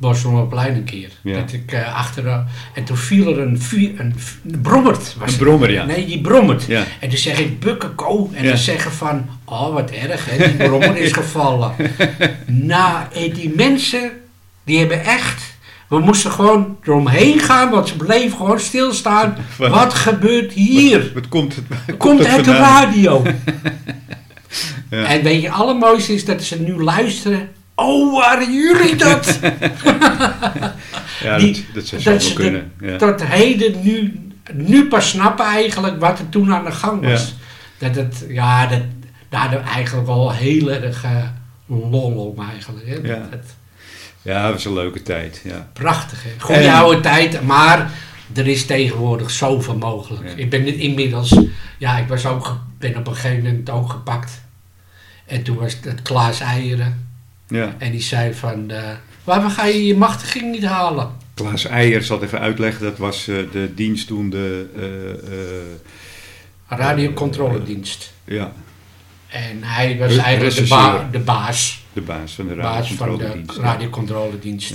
C: Bosrommerplein een keer.
A: Ja.
C: Dat ik achter... de- en toen viel er een, een, een brommert. Was
A: Een brommer, ja.
C: Nee, die brommert.
A: Ja.
C: En toen zeg ik bukken ko. En
A: Ja.
C: dan zeggen van, oh wat erg hè, die brommer is gevallen. nou, en die mensen, die hebben echt... We moesten gewoon eromheen gaan, want ze bleven gewoon stilstaan.
A: Wat-
C: Wat gebeurt hier?
A: Wat komt het?
C: Komt uit de radio.
A: Ja.
C: En weet je, het allermooiste is dat ze nu luisteren. Oh, waren jullie dat?
A: Ja,
C: die-
A: dat, dat zou
C: dat
A: kunnen. Ja.
C: Tot heden nu, nu pas snappen eigenlijk wat er toen aan de gang was. Dat het, ja, dat, daar eigenlijk wel heel erg eh, lol om eigenlijk. Hè?
A: Ja.
C: Dat,
A: ja, dat was een leuke tijd. Ja.
C: prachtig, hè? Goeie
A: En-
C: oude tijd, maar er is tegenwoordig zoveel mogelijk.
A: Ja.
C: Ik ben inmiddels, ja, ik was ook, ben op een gegeven moment ook gepakt. En toen was het Klaas Eieren.
A: Ja.
C: En die zei van, eh, waarom ga je je machtiging niet halen?
A: Klaas Eijer zal even uitleggen. Dat was eh, de dienstdoende... eh, eh,
C: Radiocontroledienst.
A: ja,
C: En hij was eigenlijk de, ba- de baas.
A: de baas van de
C: baas van de
A: radiocontroledienst. ja.
C: radiocontroledienst.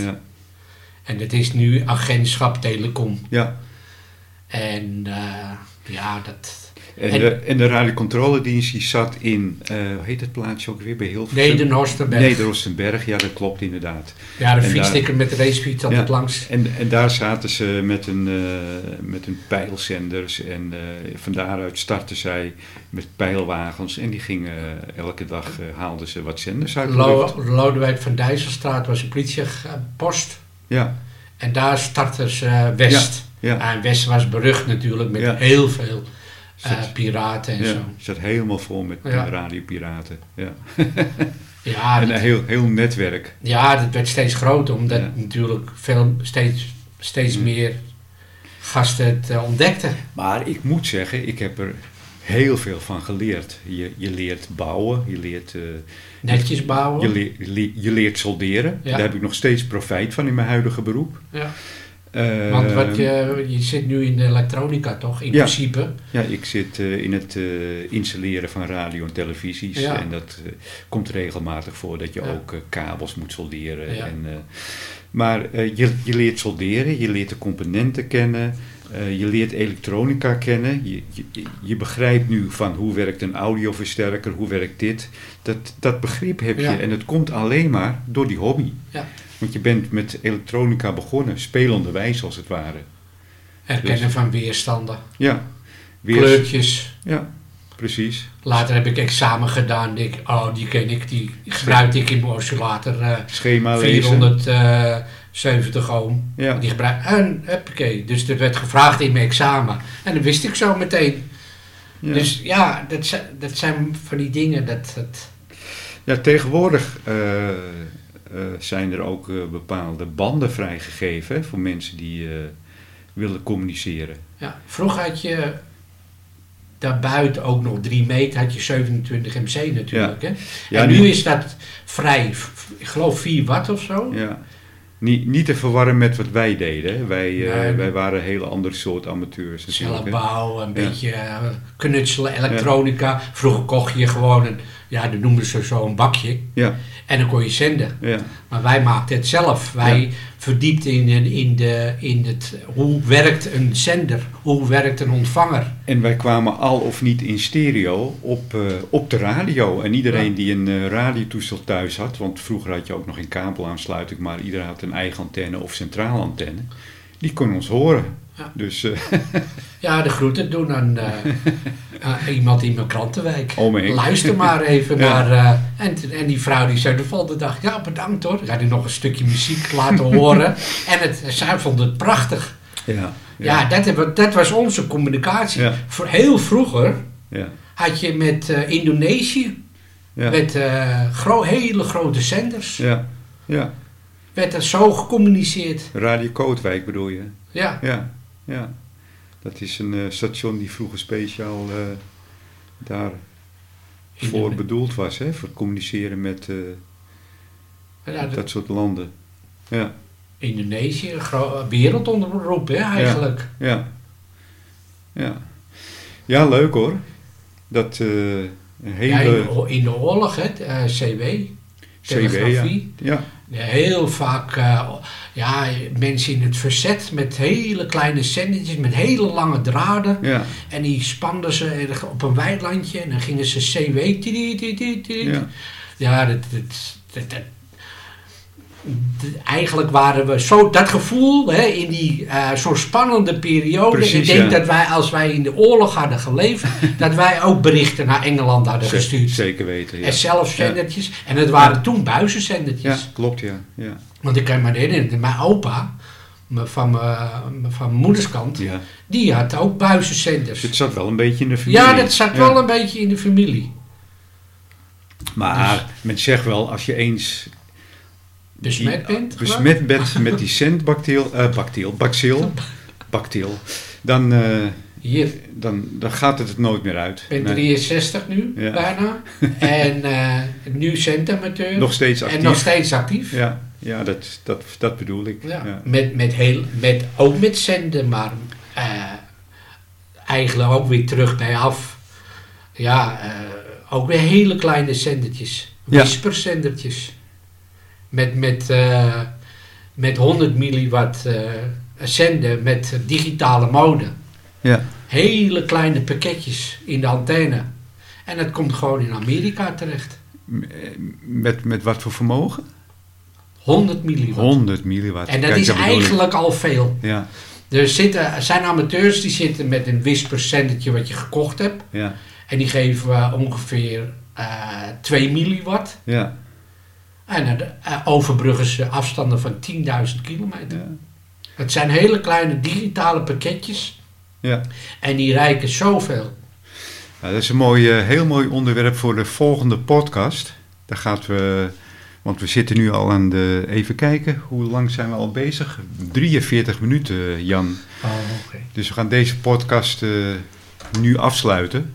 C: En dat is nu agentschap Telecom.
A: ja.
C: En ja, dat...
A: En,
C: En-
A: de, en de radiocontroledienst die zat in, eh, hoe heet het plaatsje ook weer, bij Hilversum?
C: Nederhorstenberg.
A: Nederhorstenberg, ja dat klopt inderdaad.
C: Ja, de fiets ik met de racefiets altijd
A: Ja.
C: langs.
A: En, en daar zaten ze met een, eh, met een pijlzenders en eh, van daaruit startten zij met pijlwagens en die gingen elke dag haalden ze wat zenders uit de.
C: Lo Lodewijk van Dijsselstraat was een politiepost.
A: Ja,
C: En daar startten ze West.
A: ja.
C: En West was berucht natuurlijk met
A: Ja.
C: heel veel eh, piraten en
A: ja,
C: zo.
A: zat helemaal vol met
C: Ja.
A: radiopiraten. Ja.
C: Ja,
A: en
C: dat-
A: een heel, heel netwerk.
C: Ja, dat werd steeds groter, omdat
A: Ja.
C: natuurlijk veel, steeds, steeds
A: Mm.
C: meer gasten het eh, ontdekten.
A: Maar ik moet zeggen, ik heb er heel veel van geleerd. Je, je leert bouwen, je leert, eh,
C: Netjes bouwen.
A: je, leert, je le- je leert solderen.
C: Ja.
A: Daar heb ik nog steeds profijt van in mijn huidige beroep.
C: Ja.
A: Eh,
C: Want wat je, je zit nu in de elektronica toch, in
A: Ja.
C: principe.
A: Ja, ik zit eh, in het eh, installeren van radio en televisies.
C: Ja.
A: En dat eh, komt regelmatig voor dat je
C: Ja.
A: ook eh, kabels moet solderen. En, eh, maar eh, je, je leert solderen, je leert de componenten kennen. eh, je leert elektronica kennen. Je, je, je begrijpt nu van hoe werkt een audioversterker, hoe werkt dit. Dat, dat begrip heb je.
C: Ja.
A: En het komt alleen maar door die hobby.
C: Ja.
A: Want je bent met elektronica begonnen, spelende wijze als het ware.
C: Herkennen
A: Dus-
C: van weerstanden,
A: Ja,
C: kleurtjes.
A: Ja, precies.
C: Later heb ik examen gedaan. denk oh, die ken ik. Die gebruikte ik in mijn oscillator. eh
A: Schema lezen.
C: 470 ohm.
A: Ja.
C: Die gebruik, en huppakee. Dus er werd gevraagd in mijn examen. En dat wist ik zo meteen.
A: Ja.
C: Dus ja, dat zijn, dat zijn van die dingen. Dat, dat,
A: ja, tegenwoordig eh, eh, zijn er ook eh, bepaalde banden vrijgegeven hè, voor mensen die eh, willen communiceren.
C: ja. Vroeger had je daarbuiten ook nog 3 meter, had je 27 MC natuurlijk. Hè?
A: Ja,
C: en nu
A: niet-
C: is dat vrij, ik geloof 4 watt of zo.
A: Ja. Niet, niet te verwarren met wat wij deden. hè. Wij, eh, wij waren een hele andere soort amateurs.
C: Cellenbouw, een beetje eh, knutselen, elektronica. Vroeger kocht je gewoon een, ja, dat noemden ze zo een bakje.
A: Ja,
C: En dan kon je zenden.
A: ja,
C: Maar wij maakten het zelf. Wij
A: Ja.
C: verdiepten in, in, de, in het, hoe werkt een zender? Hoe werkt een ontvanger?
A: En wij kwamen al of niet in stereo op, eh, op de radio. En iedereen
C: Ja.
A: die een eh, radiotoestel thuis had, want vroeger had je ook nog een kabelaansluiting, maar iedereen had een eigen antenne of centrale antenne, die kon ons horen.
C: Ja.
A: Dus eh,
C: Ja, de groeten doen aan eh, iemand in mijn krantenwijk.
A: Henk.
C: Luister maar even
A: Ja.
C: naar... eh, en, en die vrouw die zei de volgende dag... Ja, bedankt hoor. Ik had nog een stukje muziek laten horen. En het, zij vond het prachtig.
A: ja,
C: Ja, dat, hebben- dat was onze communicatie.
A: Ja.
C: Voor heel vroeger
A: ja,
C: had je met Indonesië... met gro- hele grote zenders...
A: ja, ja.
C: werd er zo gecommuniceerd.
A: Radio Kootwijk bedoel je?
C: Ja,
A: Ja, ja. Dat is een eh, station die vroeger speciaal eh daar voor
C: Indone-
A: bedoeld was, hè? Voor communiceren met eh,
C: ja,
A: dat soort landen. Ja,
C: Indonesië, wereldonderroep hè, eigenlijk.
A: ja, ja. Ja, leuk hoor. Dat eh, een
C: Ja, in,
A: hele
C: de, in de oorlog, hè, eh, CW,
A: CW, ja.
C: telegrafie.
A: Ja,
C: Heel vaak eh, ja, mensen in het verzet met hele kleine zendertjes, met hele lange draden.
A: ja,
C: En die spanden ze op een weilandje en dan gingen ze CW.
A: ja,
C: Ja, dat, eigenlijk waren we zo, dat gevoel hè, in die eh, zo'n spannende periode.
A: Precies,
C: ik denk
A: ja.
C: dat wij, als wij in de oorlog hadden geleefd, dat wij ook berichten naar Engeland hadden gestuurd.
A: zeker weten. Ja.
C: En zelfs zendertjes. En het waren toen buizenzendertjes.
A: ja, klopt ja. ja.
C: Want ik kan me herinneren, mijn opa, van mijn, van mijn moederskant,
A: ja.
C: die had ook buizenzenders.
A: Het zat wel een beetje in de familie.
C: Ja, dat zat
A: Ja.
C: wel een beetje in de familie.
A: Maar
C: Dus-
A: men zegt wel, als je eens
C: Besmet bent?
A: besmet bent met die centbacteel, eh bacteel, bacil, bacteel, dan, eh,
C: Hier,
A: dan, dan gaat het het nooit meer uit.
C: Ik ben
A: Nee.
C: 63 nu,
A: Ja.
C: bijna. En eh, nu centamateur.
A: Nog steeds actief.
C: En nog steeds actief. Ja.
A: Ja, dat, dat, dat bedoel ik. Ja.
C: Met, met heel, met, ook met zenden, maar eh, eigenlijk ook weer terug bij af. Ja, eh, ook weer hele kleine zendertjes. Whisperzendertjes. Met, met, eh, met 100 milliwatt zenden met digitale mode.
A: Ja.
C: Hele kleine pakketjes in de antenne. En dat komt gewoon in Amerika terecht.
A: Met, met wat voor vermogen?
C: 100 milliwatt.
A: 100 milliwatt.
C: En dat
A: Kijk,
C: is eigenlijk al veel.
A: Ja,
C: Er, zitten, zijn amateurs die zitten met een whisper zendertje wat je gekocht hebt.
A: ja,
C: En die geven eh, ongeveer eh 2 milliwatt.
A: ja.
C: En dan eh, overbruggen ze afstanden van 10.000 kilometer.
A: ja.
C: Het zijn hele kleine digitale pakketjes.
A: ja.
C: En die rijken zoveel.
A: Nou, dat is een mooi, eh, heel mooi onderwerp voor de volgende podcast. Daar gaat we, want we zitten nu al aan de, even kijken, hoe lang zijn we al bezig? 43 minuten, Jan.
C: Oh, oké.
A: Dus we gaan deze podcast eh, nu afsluiten.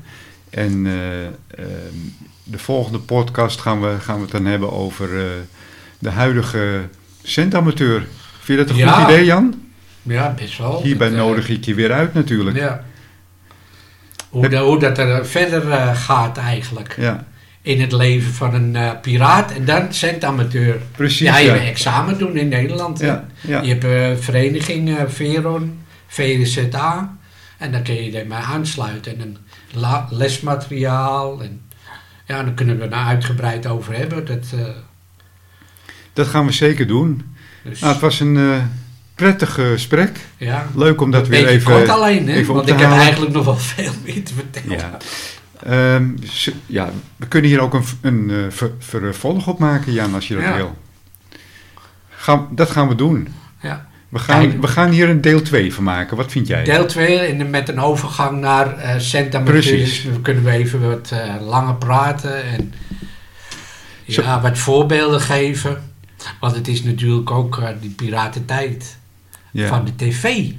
A: En eh, ehm, de volgende podcast gaan we, gaan we het dan hebben over eh, de huidige centamateur. Vind je dat een
C: Ja.
A: goed idee, Jan?
C: Ja, best wel.
A: Hierbij
C: Dat,
A: nodig ik je weer uit natuurlijk.
C: Ja. Hoe, de- hoe dat er verder gaat eigenlijk.
A: Ja,
C: In het leven van een eh, piraat en dan centamateur.
A: precies.
C: Ja, je
A: ja.
C: examen doen in Nederland.
A: Ja, ja.
C: Je hebt eh, vereniging eh, Veron, VZA. En dan kun je ermee aansluiten. En een la- lesmateriaal. En, ja, daar kunnen we er uitgebreid over hebben. Dat,
A: Dat gaan we zeker doen.
C: dus,
A: Nou, het was een prettig gesprek.
C: ja.
A: Leuk om dat weer even...
C: kort alleen, hè?
A: even
C: want ik heb eigenlijk nog wel veel meer te vertellen.
A: Ja. Ehm, ja, we kunnen hier ook een, een eh, ver- vervolg op maken, Jan, als je dat
C: Ja.
A: wil. Gaan, dat gaan we doen.
C: Ja.
A: We gaan, we gaan hier een deel 2 van maken. Wat vind jij?
C: Deel 2 met een overgang naar eh centamateurs.
A: Precies.
C: We kunnen we even wat eh, langer praten en
A: Zo-
C: ja, wat voorbeelden geven. Want het is natuurlijk ook die piratentijd
A: ja.
C: van de tv.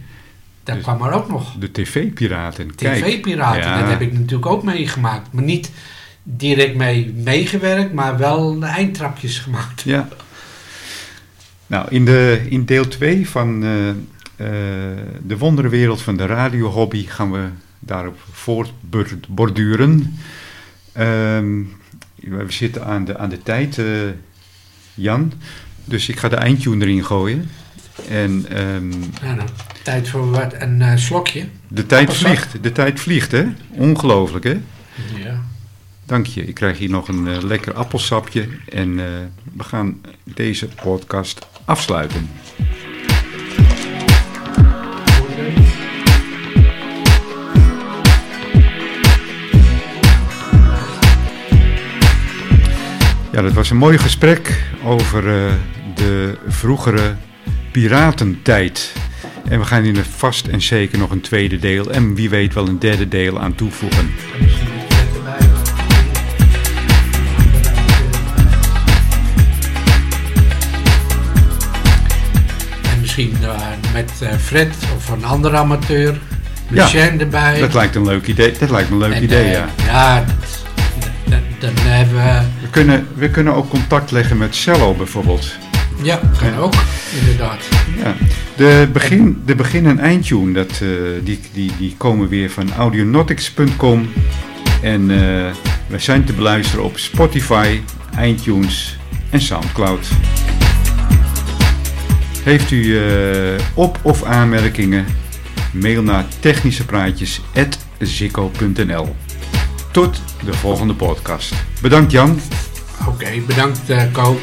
C: Dat
A: Dus-
C: kwam er ook nog.
A: De tv-piraten.
C: TV-piraten,
A: Ja.
C: dat heb ik natuurlijk ook meegemaakt. Maar niet direct mee meegewerkt, maar wel de eindtrapjes gemaakt.
A: Ja. Nou, in, de, in deel 2 van eh, eh, de wonderenwereld van de radiohobby gaan we daarop voortborduren. Ehm we zitten aan de, aan de tijd, eh, Jan. Dus ik ga de eindtune erin gooien. En ehm,
C: Ja, nou, tijd voor wat, een eh, slokje.
A: de tijd
C: Appelsap.
A: vliegt. De tijd vliegt, hè? Ongelooflijk, hè?
C: Ja.
A: Dank je. Ik krijg hier nog een eh, lekker appelsapje. En eh, we gaan deze podcast afsluiten. Ja, dat was een mooi gesprek over de vroegere piratentijd. En we gaan hier vast en zeker nog een tweede deel en wie weet wel een derde deel aan toevoegen.
C: En misschien eh, met eh, Fred of een andere amateur.
A: Ja,
C: erbij.
A: Dat lijkt een leuk idee. Dat lijkt me een leuk
C: En,
A: idee,
C: eh,
A: ja.
C: Ja, dat- dat- dan hebben we...
A: We kunnen, we kunnen ook contact leggen met Cello bijvoorbeeld.
C: Ja, kan ook, inderdaad.
A: Ja. De, begin, de begin- en eindtune, dat, eh, die, die, die komen weer van audionautics.com. En eh, we zijn te beluisteren op Spotify, iTunes en Soundcloud. Heeft u eh, op- of aanmerkingen? Mail naar technischepraatjes.zikko.nl Tot de volgende podcast. Bedankt Jan.
C: Oké, bedankt uh, Ko.